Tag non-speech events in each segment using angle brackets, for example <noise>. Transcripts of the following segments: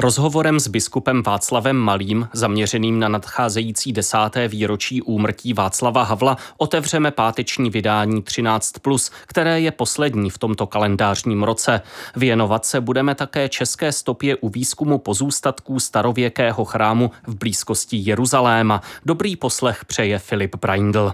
Rozhovorem s biskupem Václavem Malým, zaměřeným na nadcházející desáté výročí úmrtí Václava Havla, otevřeme páteční vydání 13+, které je poslední v tomto kalendářním roce. Věnovat se budeme také české stopě u výzkumu pozůstatků starověkého chrámu v blízkosti Jeruzaléma. Dobrý poslech přeje Filip Braindl.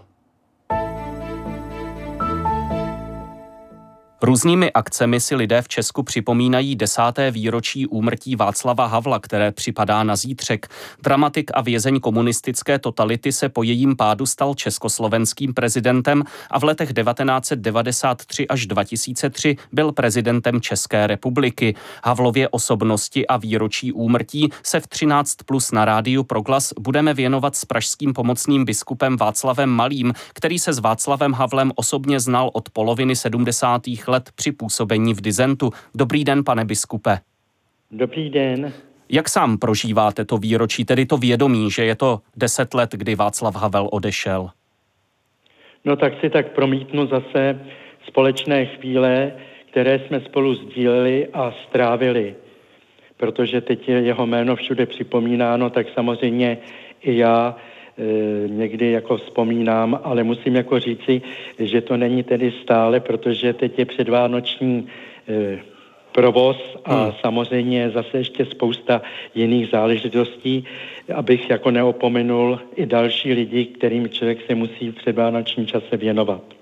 Různými akcemi si lidé v Česku připomínají desáté výročí úmrtí Václava Havla, které připadá na zítřek. Dramatik a vězeň komunistické totality se po jejím pádu stal československým prezidentem a v letech 1993 až 2003 byl prezidentem České republiky. Havlově osobnosti a výročí úmrtí se v 13 plus na rádiu Proglas budeme věnovat s pražským pomocným biskupem Václavem Malým, který se s Václavem Havlem osobně znal od poloviny 70 let při působení v Dizentu. Dobrý den, pane biskupe. Dobrý den. Jak sám prožíváte to výročí, tedy to vědomí, že je to deset let, kdy Václav Havel odešel? No tak si tak promítnu zase společné chvíle, které jsme spolu sdíleli a strávili. Protože teď je jeho jméno všude připomínáno, tak samozřejmě i já někdy jako vzpomínám, ale musím jako říci, že to není tedy stále, protože teď je předvánoční eh, provoz a hmm. samozřejmě zase ještě spousta jiných záležitostí, abych jako neopomenul i další lidi, kterým člověk se musí v předvánočním čase věnovat.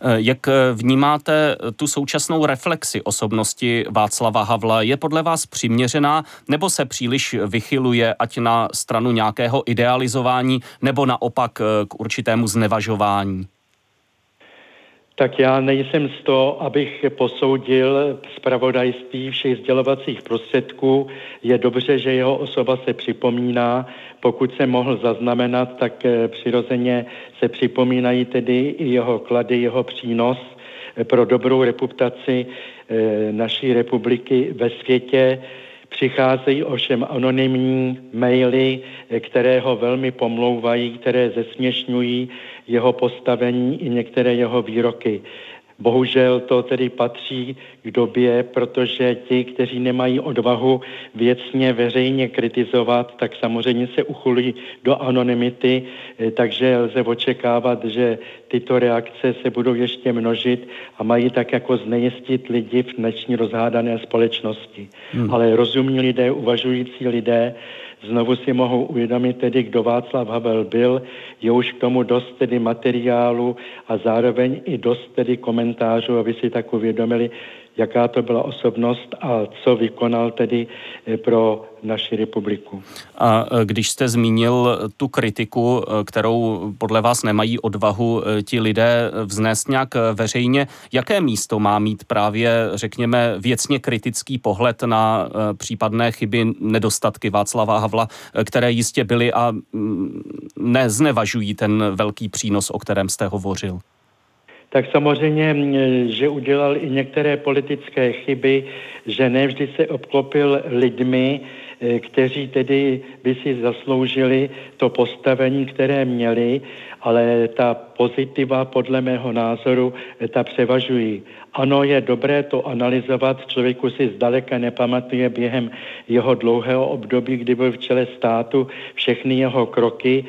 Eh, jak eh, vnímáte eh, tu současnou reflexi osobnosti Václava Havla? Je podle vás přiměřená nebo se příliš vychyluje ať na stranu nějakého idealizování nebo naopak k určitému znevažování? Tak já nejsem z toho, abych posoudil zpravodajství všech sdělovacích prostředků. Je dobře, že jeho osoba se připomíná. Pokud se mohl zaznamenat, tak eh, přirozeně se připomínají tedy i jeho klady, jeho přínos eh, pro dobrou reputaci eh, naší republiky ve světě. Přicházejí ovšem anonymní maily, které ho velmi pomlouvají, které zesměšňují jeho postavení i některé jeho výroky. Bohužel to tedy patří k době, protože ti, kteří nemají odvahu věcně veřejně kritizovat, tak samozřejmě se uchulí do anonymity, eh, takže lze očekávat, že tyto reakce se budou ještě množit a mají tak jako znejistit lidi v dnešní rozhádané společnosti. Hmm. Ale rozumní lidé, uvažující lidé, Znovu si mohou uvědomit tedy, kdo Václav Havel byl, je už k tomu dost tedy materiálu a zároveň i dost tedy komentářů, aby si tak uvědomili, jaká to byla osobnost a co vykonal tedy eh, pro naši republiku. A eh, když jste zmínil tu kritiku, eh, kterou podle vás nemají odvahu ti lidé vznést nějak veřejně, jaké místo má mít právě, řekněme, věcně kritický pohled na případné chyby, nedostatky Václava Havla, které jistě byly a mm, neznevažují ten velký přínos, o kterém jste hovořil? Tak samozřejmě, že udělal i některé politické chyby, že nevždy se obklopil lidmi, e, kteří tedy by si zasloužili to postavení, které měli, ale ta pozitiva podle mého názoru e, ta převažují. Ano, je dobré to analyzovat, člověku si zdaleka nepamatuje během jeho dlouhého období, kdy byl v čele státu, všechny jeho kroky,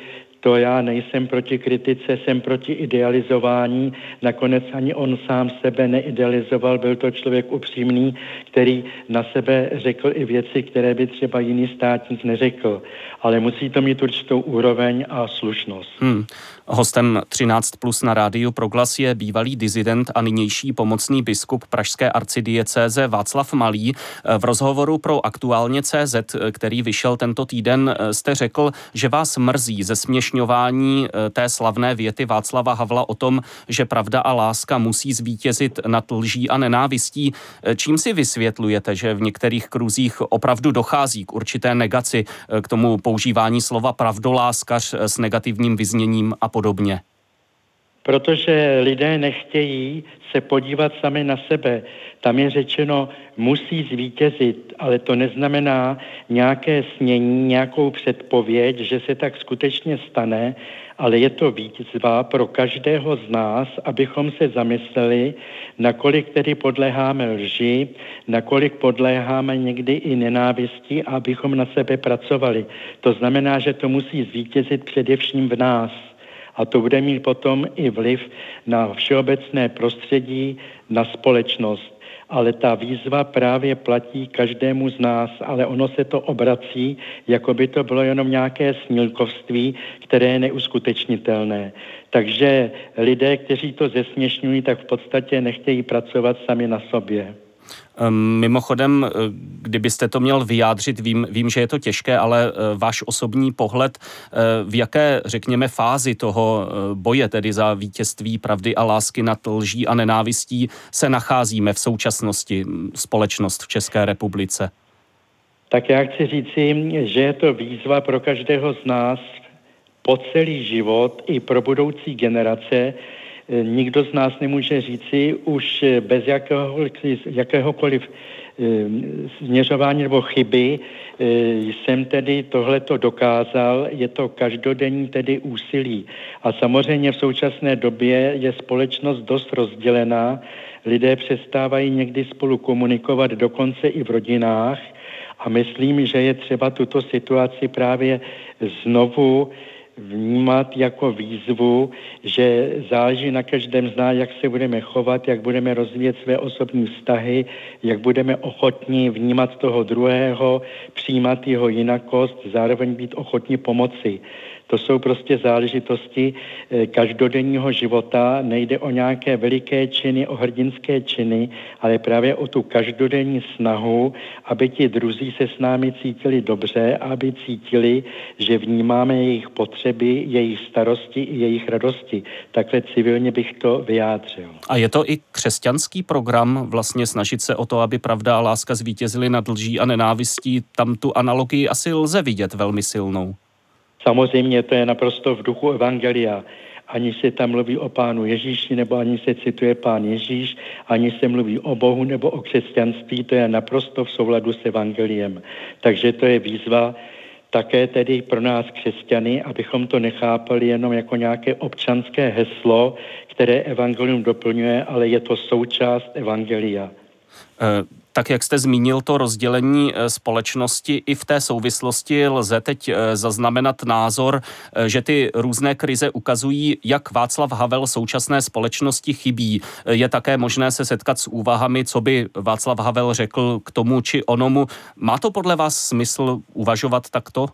to já nejsem proti kritice, jsem proti idealizování. Nakonec ani on sám sebe neidealizoval, byl to člověk upřímný, který na sebe řekl i věci, které by třeba jiný státník neřekl. Ale musí to mít určitou úroveň a slušnost. Hmm. Hostem 13 plus na rádiu Proglas je bývalý dizident a nynější pomocný biskup pražské arcidiecéze Václav Malý. V rozhovoru pro aktuálně CZ, který vyšel tento týden, jste řekl, že vás mrzí ze směšňování eh, té slavné věty Václava Havla o tom, že pravda a láska musí zvítězit nad lží a nenávistí. Eh, čím si vysvětlujete, že v některých kruzích opravdu dochází k určité negaci, eh, k tomu používání slova pravdoláskař s negativním vyzněním a podobně? Protože lidé nechtějí se podívat sami na sebe. Tam je řečeno, musí zvítězit, ale to neznamená nějaké snění, nějakou předpověď, že se tak skutečně stane, ale je to výzva pro každého z nás, abychom se zamysleli, nakolik tedy podléháme lži, nakolik podléháme někdy i nenávisti abychom na sebe pracovali. To znamená, že to musí zvítězit především v nás. A to bude mít potom i vliv na všeobecné prostředí, na společnost ale ta výzva právě platí každému z nás, ale ono se to obrací, jako by to bylo jenom nějaké snílkovství, které je neuskutečnitelné. Takže lidé, kteří to zesměšňují, tak v podstatě nechtějí pracovat sami na sobě. Ehm, mimochodem, eh, kdybyste to měl vyjádřit, vím, vím, že je to těžké, ale eh, váš osobní pohled, eh, v jaké, řekněme, fázi toho boje, tedy za vítězství pravdy a lásky nad lží a nenávistí, se nacházíme v současnosti společnost v České republice? Tak já chci říci, že je to výzva pro každého z nás po celý život i pro budoucí generace, nikdo z nás nemůže říci už eh, bez jakéhokoliv, jakéhokoliv eh, směřování nebo chyby jsem tedy tohleto dokázal, je to každodenní tedy úsilí. A samozřejmě v současné době je společnost dost rozdělená, lidé přestávají někdy spolu komunikovat dokonce i v rodinách a myslím, že je třeba tuto situaci právě znovu vnímat jako výzvu, že záleží na každém z nás, jak se budeme chovat, jak budeme rozvíjet své osobní vztahy, jak budeme ochotní vnímat toho druhého, přijímat jeho jinakost, zároveň být ochotní pomoci. To jsou prostě záležitosti eh, každodenního života. Nejde o nějaké veliké činy, o hrdinské činy, ale právě o tu každodenní snahu, aby ti druzí se s námi cítili dobře, aby cítili, že vnímáme jejich potřeby, jejich starosti i jejich radosti. Takhle civilně bych to vyjádřil. A je to i křesťanský program vlastně snažit se o to, aby pravda a láska zvítězily nad lží a nenávistí? Tam tu analogii asi lze vidět velmi silnou. Samozřejmě to je naprosto v duchu Evangelia. Ani se tam mluví o pánu Ježíši, nebo ani se cituje pán Ježíš, ani se mluví o Bohu nebo o křesťanství, to je naprosto v souladu s Evangeliem. Takže to je výzva také tedy pro nás křesťany, abychom to nechápali jenom jako nějaké občanské heslo, které Evangelium doplňuje, ale je to součást Evangelia. Uh tak jak jste zmínil to rozdělení eh, společnosti, i v té souvislosti lze teď eh, zaznamenat názor, eh, že ty různé krize ukazují, jak Václav Havel současné společnosti chybí. Je také možné se setkat s úvahami, co by Václav Havel řekl k tomu či onomu. Má to podle vás smysl uvažovat takto?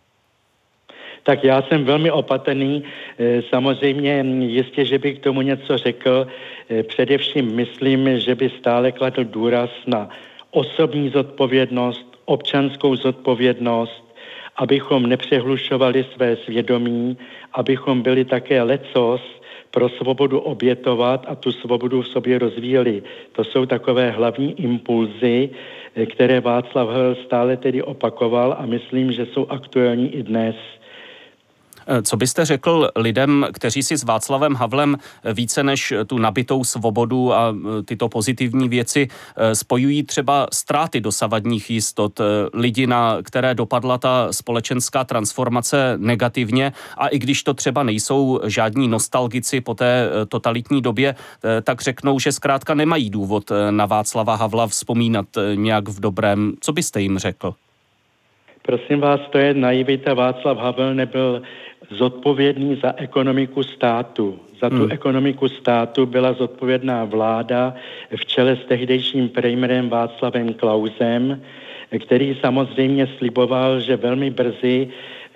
Tak já jsem velmi opatrný. Samozřejmě jistě, že bych k tomu něco řekl. Především myslím, že by stále kladl důraz na osobní zodpovědnost, občanskou zodpovědnost, abychom nepřehlušovali své svědomí, abychom byli také lecos pro svobodu obětovat a tu svobodu v sobě rozvíjeli. To jsou takové hlavní impulzy, které Václav Havel stále tedy opakoval a myslím, že jsou aktuální i dnes. Eh, co byste řekl lidem, kteří si s Václavem Havlem více než tu nabitou svobodu a eh, tyto pozitivní věci eh, spojují třeba ztráty dosavadních jistot, lidi, na které dopadla ta společenská transformace negativně a i když to třeba nejsou žádní nostalgici po té totalitní době, tak řeknou, že zkrátka nemají důvod na Václava Havla vzpomínat nějak v dobrém. Co byste jim řekl? Prosím vás, to je naivita. Václav Havel nebyl zodpovědný za ekonomiku státu. Za tu hmm. ekonomiku státu byla zodpovědná vláda v čele s tehdejším premiérem Václavem Klausem, který samozřejmě sliboval, že velmi brzy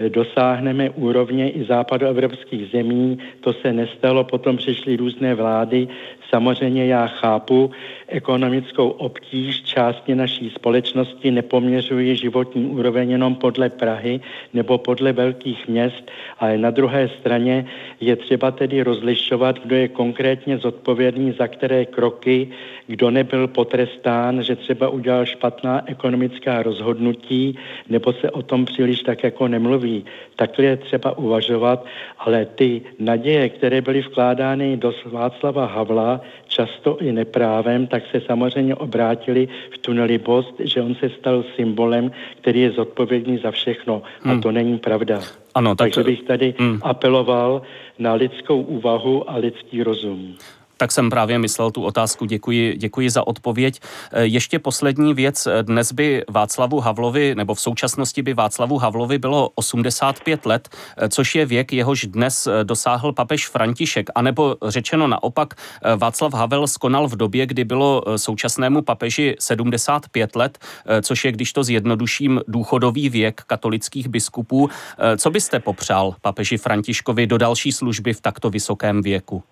dosáhneme úrovně i západoevropských zemí. To se nestalo, potom přišly různé vlády. Samozřejmě já chápu, ekonomickou obtíž části naší společnosti nepoměřují životní úroveň jenom podle Prahy nebo podle velkých měst, ale na druhé straně je třeba tedy rozlišovat, kdo je konkrétně zodpovědný za které kroky, kdo nebyl potrestán, že třeba udělal špatná ekonomická rozhodnutí, nebo se o tom příliš tak jako nemluví. Takhle je třeba uvažovat, ale ty naděje, které byly vkládány do Václava Havla, často i neprávem, tak se samozřejmě obrátili v tuneli Bost, že on se stal symbolem, který je zodpovědný za všechno. Hmm. A to není pravda. Ano, tak... Takže bych tady hmm. apeloval na lidskou úvahu a lidský rozum. Tak jsem právě myslel tu otázku. Děkuji, děkuji za odpověď. Eh, ještě poslední věc. Dnes by Václavu Havlovi, nebo v současnosti by Václavu Havlovi bylo 85 let, eh, což je věk, jehož dnes dosáhl papež František. A nebo řečeno naopak, Václav Havel skonal v době, kdy bylo současnému papeži 75 let, což je, když to zjednoduším, důchodový věk katolických biskupů. Co byste popřál papeži Františkovi do další služby v takto vysokém věku?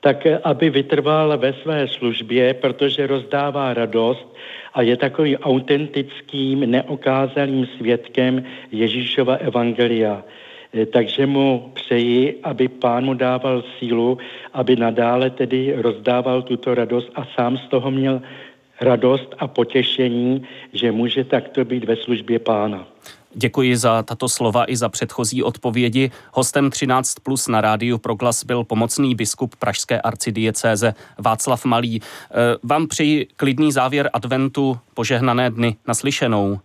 Tak eh, aby vytrval ve své službě, protože rozdává radost a je takový autentickým, neokázalým svědkem Ježíšova evangelia. Eh, takže mu přeji, aby pán mu dával sílu, aby nadále tedy rozdával tuto radost a sám z toho měl radost a potěšení, že může takto být ve službě pána. Děkuji za tato slova i za předchozí odpovědi. Hostem 13 plus na rádiu Proglas byl pomocný biskup Pražské arcidiecéze Václav Malý. Eh, vám přeji klidný závěr adventu, požehnané dny naslyšenou.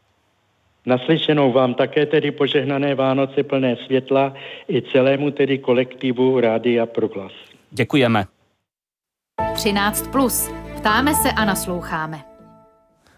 Naslyšenou vám také tedy požehnané Vánoce plné světla i celému tedy kolektivu Rádia Proglas. Děkujeme. 13 plus. Ptáme se a nasloucháme.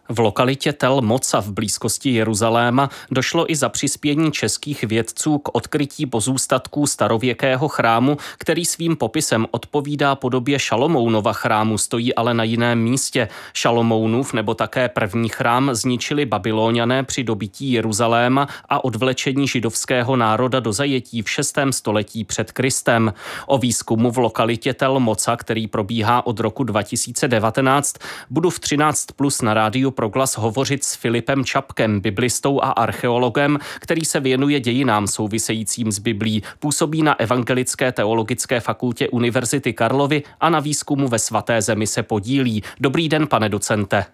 V lokalitě Tel Moca v blízkosti Jeruzaléma došlo i za přispění českých vědců k odkrytí pozůstatků starověkého chrámu, který svým popisem odpovídá podobě Šalomounova chrámu, stojí ale na jiném místě. Šalomounův nebo také první chrám zničili babyloniané při dobití Jeruzaléma a odvlečení židovského národa do zajetí v 6. století před Kristem. O výzkumu v lokalitě Tel Moca, který probíhá od roku 2019, budu v 13 plus na rádiu Proglas hovořit s Filipem Čapkem, biblistou a archeologem, který se věnuje dějinám souvisejícím s Biblí, působí na Evangelické teologické fakultě Univerzity Karlovy a na výzkumu ve svaté zemi se podílí. Dobrý den, pane docente.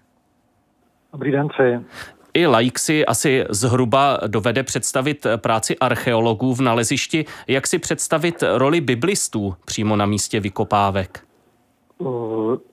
Dobrý den, přeji. I laik si asi zhruba dovede představit práci archeologů v nalezišti. Jak si představit roli biblistů přímo na místě vykopávek?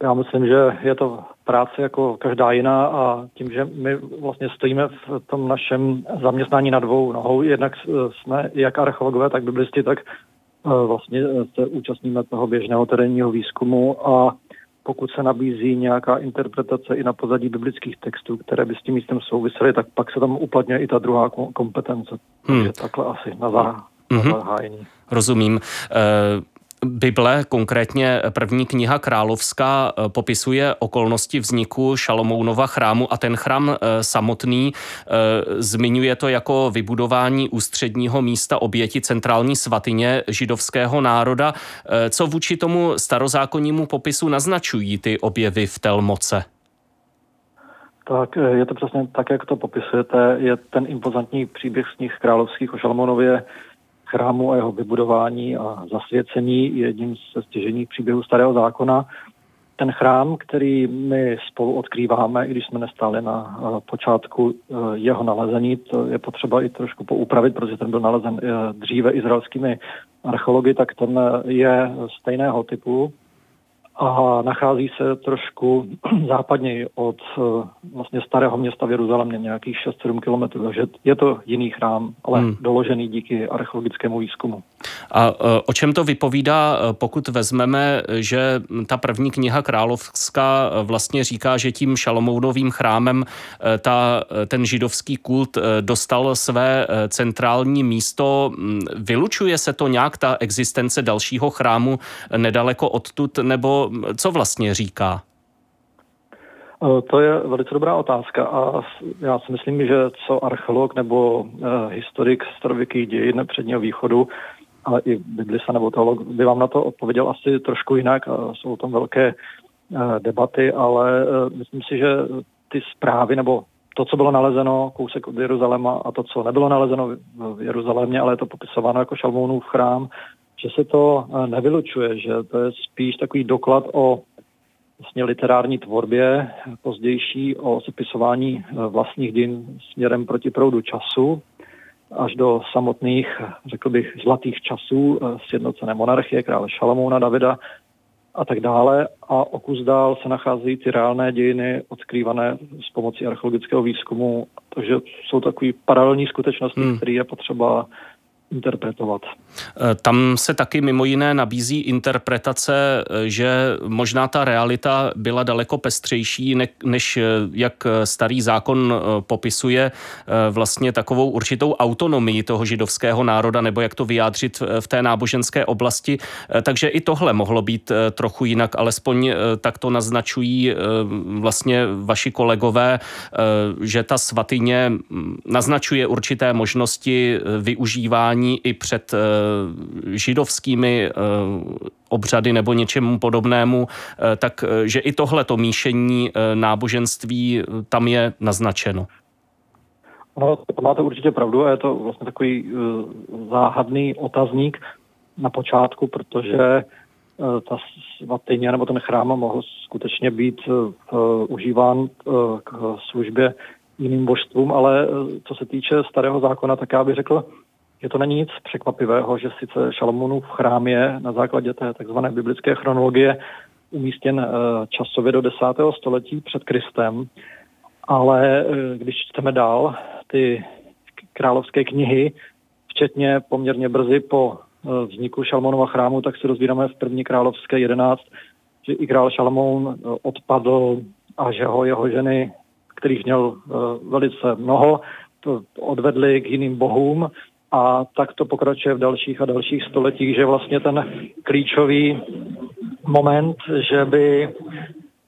Já myslím, že je to práce jako každá jiná a tím, že my vlastně stojíme v tom našem zaměstnání na dvou nohou, jednak jsme jak archeologové, tak biblisti, tak eh, vlastně se účastníme toho běžného terénního výzkumu a pokud se nabízí nějaká interpretace i na pozadí biblických textů, které by s tím místem souvisely, tak pak se tam uplatňuje i ta druhá kompetence. Hmm. Takže takhle asi na, zá, na zahájení. Rozumím. E- Bible, konkrétně první kniha Královská, eh, popisuje okolnosti vzniku Šalomounova chrámu a ten chrám eh, samotný eh, zmiňuje to jako vybudování ústředního místa oběti centrální svatyně židovského národa. Co vůči tomu starozákonnímu popisu naznačují ty objevy v Telmoce? Tak je to přesně tak, jak to popisujete. Je ten impozantní příběh z nich královských o Šalmonově chrámu a jeho vybudování a zasvěcení je jedním ze stěženích příběhů Starého zákona. Ten chrám, který my spolu odkrýváme, i když jsme nestáli na eh, počátku eh, jeho nalezení, to je potřeba i trošku poupravit, protože ten byl nalezen eh, dříve izraelskými archeology, tak ten je stejného typu, a nachází se trošku <clears throat> západněji od eh, vlastně starého města v Jeruzalémě, nějakých 6-7 kilometrů, takže je to jiný chrám, ale hmm. doložený díky archeologickému výzkumu. A eh, o čem to vypovídá, eh, pokud vezmeme, že ta první kniha Královská vlastně říká, že tím Šalomounovým chrámem ta, ten židovský kult dostal své centrální místo. Vylučuje se to nějak, ta existence dalšího chrámu nedaleko odtud, nebo co vlastně říká? To je velice dobrá otázka a já si myslím, že co archeolog nebo historik starověkých dějin předního východu, ale i biblisa nebo teolog by vám na to odpověděl asi trošku jinak. Jsou tam velké debaty, ale myslím si, že ty zprávy nebo to, co bylo nalezeno kousek od Jeruzaléma a to, co nebylo nalezeno v Jeruzalémě, ale je to popisováno jako Šalmounův chrám, že se to nevylučuje, že to je spíš takový doklad o vlastně literární tvorbě, pozdější o sepisování vlastních dějin směrem proti proudu času, až do samotných, řekl bych, zlatých časů sjednocené monarchie krále Šalamouna Davida a tak dále. A o kus dál se nacházejí ty reálné dějiny odkrývané s pomocí archeologického výzkumu. Takže jsou takové paralelní skutečnosti, hmm. které je potřeba interpretovat. Eh, tam se taky mimo jiné nabízí interpretace, eh, že možná ta realita byla daleko pestřejší, než eh, jak starý zákon popisuje vlastně takovou určitou autonomii toho židovského národa, nebo jak to vyjádřit v té náboženské oblasti. Takže i tohle mohlo být trochu jinak, alespoň tak to naznačují vlastně vaši kolegové, že ta svatyně hm, naznačuje určité možnosti využívání chování i před eh, židovskými eh, obřady nebo něčemu podobnému, eh, tak že i tohleto míšení náboženství tam je naznačeno. No, to máte určitě pravdu a je to vlastně takový záhadný otazník na počátku, protože ta svatyně nebo ten chrám mohl skutečně být užíván k službě jiným božstvům, ale co se týče starého zákona, tak já bych řekl, že to není nic překvapivého, že sice Šalamunův chrám je na základě té takzvané biblické chronologie umístěn eh, časově do 10. století před Kristem, ale eh, když čteme dál ty královské knihy, včetně poměrně brzy po eh, vzniku Šalmonova chrámu, tak se rozvídáme v první královské 11, že i král Šalmoun odpadl a že ho jeho ženy, kterých měl velice mnoho, odvedli k jiným bohům a tak to pokračuje v dalších a dalších stoletích, že vlastně ten klíčový moment, že by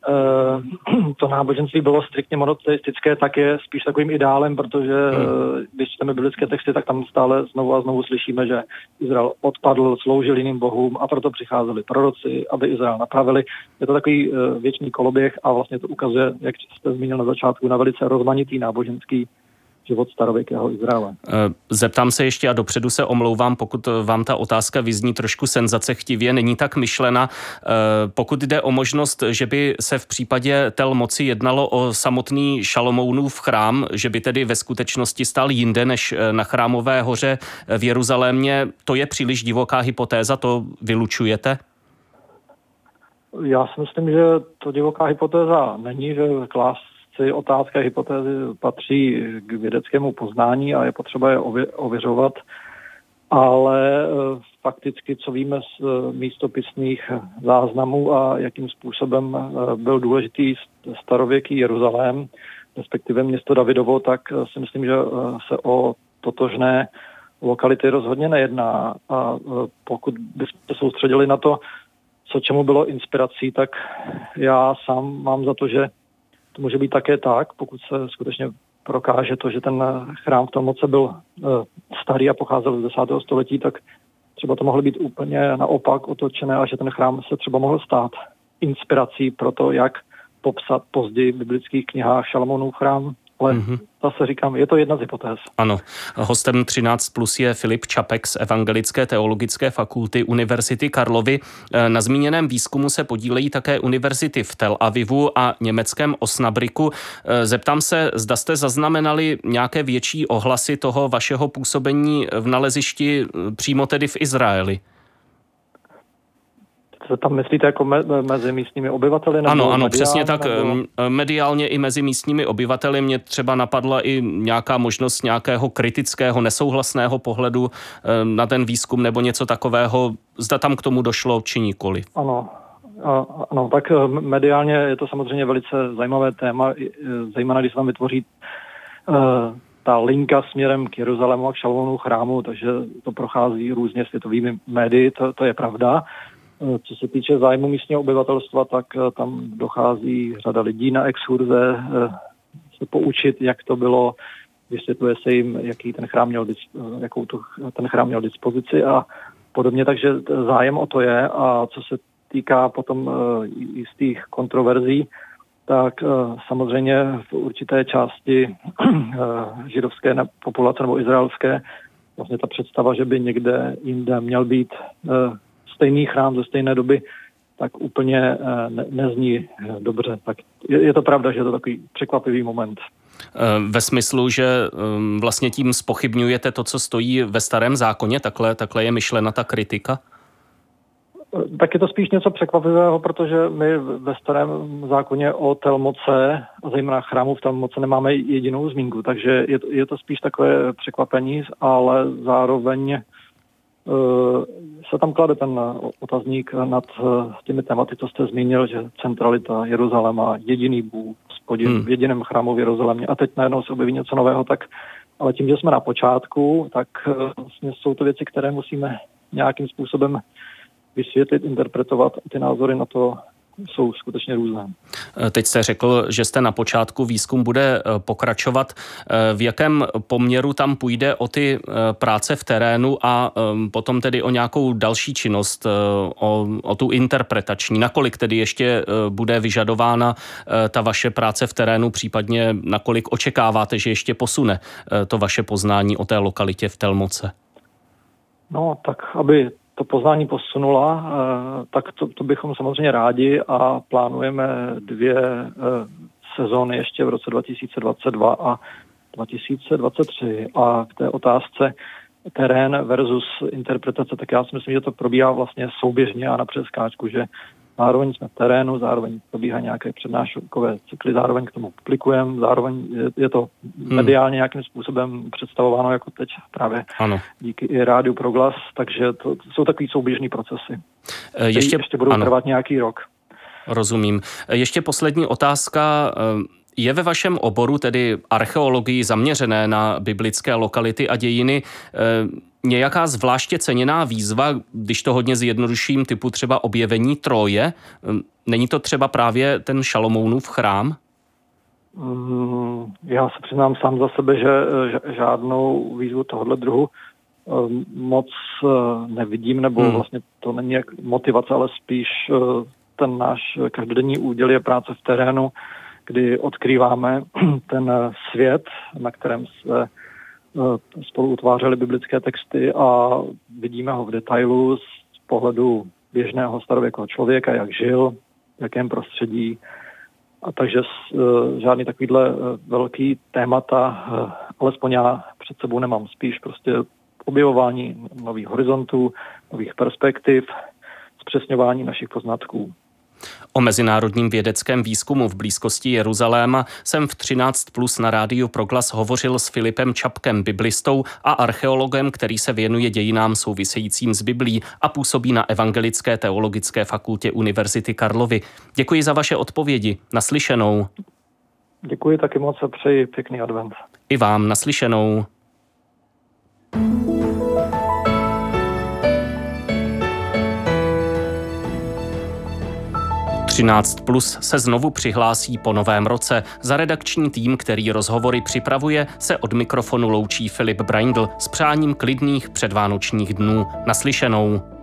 uh, <clears throat> to náboženství bylo striktně monoteistické, tak je spíš takovým ideálem, protože hmm. když čteme biblické texty, tak tam stále znovu a znovu slyšíme, že Izrael odpadl, sloužil jiným bohům a proto přicházeli proroci, aby Izrael napravili. Je to takový uh, věčný koloběh a vlastně to ukazuje, jak jste zmínil na začátku, na velice rozmanitý náboženský život starověkého Izraele. Eh, zeptám se ještě a dopředu se omlouvám, pokud vám ta otázka vyzní trošku senzacechtivě, není tak myšlena. Eh, pokud jde o možnost, že by se v případě tel moci jednalo o samotný Šalomounův chrám, že by tedy ve skutečnosti stál jinde než eh, na chrámové hoře v Jeruzalémě, to je příliš divoká hypotéza, to vylučujete? Já si myslím, že to divoká hypotéza není, že klás si otázka hypotézy patří k vědeckému poznání a je potřeba je ověřovat, ale eh, fakticky, co víme z eh, místopisných záznamů a jakým způsobem eh, byl důležitý starověký Jeruzalém, respektive město Davidovo, tak si myslím, že se o totožné lokality rozhodně nejedná. A pokud bychom se soustředili na to, co čemu bylo inspirací, tak já sám mám za to, že to může být také tak, pokud se skutečně prokáže to, že ten chrám v tom moce byl eh, starý a pocházel z 10. století, tak třeba to mohlo být úplně naopak otočené a že ten chrám se třeba mohl stát inspirací pro to, jak popsat později v biblických knihách Šalamonův chrám ale mm-hmm. zase říkám, je to jedna z hypotéz. Ano. Hostem 13 plus je Filip Čapek z Evangelické teologické fakulty Univerzity Karlovy. E, na zmíněném výzkumu se podílejí také univerzity v Tel Avivu a německém Osnabriku. E, zeptám se, zda jste zaznamenali nějaké větší ohlasy toho vašeho působení v nalezišti e, přímo tedy v Izraeli? Se tam myslíte jako me, mezi místními obyvateli? Nebo ano, ano, přesně tak. Nebo... Mediálně i mezi místními obyvateli mě třeba napadla i nějaká možnost nějakého kritického, nesouhlasného pohledu na ten výzkum nebo něco takového. Zda tam k tomu došlo, či nikoli? Ano, ano, tak e, mediálně je to samozřejmě velice zajímavé téma, e, zejména když se tam vytvoří ta linka směrem k Jeruzalému a k Šalvonu chrámu, takže to prochází různě světovými médii, to, to je pravda. Eh, co se týče zájmu místního obyvatelstva, tak eh, tam dochází řada lidí na exkurze eh, se poučit, jak to bylo, vysvětluje se jim, jaký ten chrám měl, jakou tu, ten chrám měl dispozici a podobně, takže zájem o to je. A co se týká potom jistých kontroverzí, tak samozřejmě v určité části židovské populace nebo izraelské vlastně ta představa, že by někde jinde měl být stejný chrám ze stejné doby, tak úplně eh, ne, nezní eh, dobře. Tak je, je to pravda, že je to takový překvapivý moment. Eh, ve smyslu, že ehm, vlastně tím spochybňujete to, co stojí ve starém zákoně, takhle, takhle je myšlena ta kritika? Tak je to spíš něco překvapivého, protože my ve starém zákoně o Telmoce, a zejména chrámu v Telmoce, nemáme jedinou zmínku, takže je to, je to spíš takové překvapení, ale zároveň se tam klade ten otazník nad eh, těmi tématy, co jste zmínil, že centralita Jeruzaléma, jediný Bůh, spodin, hmm. v jediném chrámu v Jeruzalémě a teď najednou se objeví něco nového, tak ale tím, že jsme na počátku, tak eh, vlastně jsou to věci, které musíme nějakým způsobem vysvětlit, interpretovat a ty názory na to jsou skutečně různé. Eh, teď jste řekl, že jste na počátku, výzkum bude eh, pokračovat. Eh, v jakém poměru tam půjde o ty práce v terénu a potom tedy o nějakou další činnost, o, o tu interpretační? Nakolik tedy ještě bude vyžadována ta vaše práce v terénu, případně nakolik očekáváte, že ještě posune to vaše poznání o té lokalitě v Telmoce? No, tak aby to poznání posunula, eh, tak to, to bychom samozřejmě rádi a plánujeme dvě eh, sezóny ještě v roce 2022 a 2023. A k té otázce terén versus interpretace, tak já si myslím, že to probíhá vlastně souběžně a na přeskáčku, že zároveň jsme v terénu, zároveň probíhá nějaké přednáškové cykly, zároveň k tomu publikujeme, zároveň je, je to hmm. mediálně nějakým způsobem představováno jako teď právě ano. díky i rádiu Proglas, takže to, to jsou takový souběžný procesy. E, ještě, ještě budou ano. trvat nějaký rok. Rozumím. E, ještě poslední otázka. Je ve vašem oboru, tedy archeologii zaměřené na biblické lokality a dějiny, nějaká zvláště ceněná výzva, když to hodně zjednoduším, typu třeba objevení Troje? Hm, není to třeba právě ten Šalomounův chrám? Mm, já se přiznám sám za sebe, že žádnou výzvu tohohle druhu hm, moc eh, nevidím, nebo hmm. vlastně to není jak motivace, ale spíš eh, ten náš každodenní úděl je práce v terénu, kdy odkrýváme <clears throat> ten svět, na kterém se Eh, spolu utvářeli biblické texty a vidíme ho v detailu z pohledu běžného starověkého člověka, jak žil, v jakém prostředí. A takže uh, žádný takovýhle velký témata, alespoň já před sebou nemám, spíš prostě objevování nových horizontů, nových perspektiv, zpřesňování našich poznatků. O mezinárodním vědeckém výzkumu v blízkosti Jeruzaléma jsem v 13 plus na rádiu Proglas hovořil s Filipem Čapkem, biblistou a archeologem, který se věnuje dějinám souvisejícím s Biblí a působí na Evangelické teologické fakultě Univerzity Karlovy. Děkuji za vaše odpovědi. Naslyšenou. Děkuji taky moc a přeji pěkný advent. I vám naslyšenou. 13 plus se znovu přihlásí po novém roce. Za redakční tým, který rozhovory připravuje, se od mikrofonu loučí Filip Braindl s přáním klidných předvánočních dnů. Naslyšenou.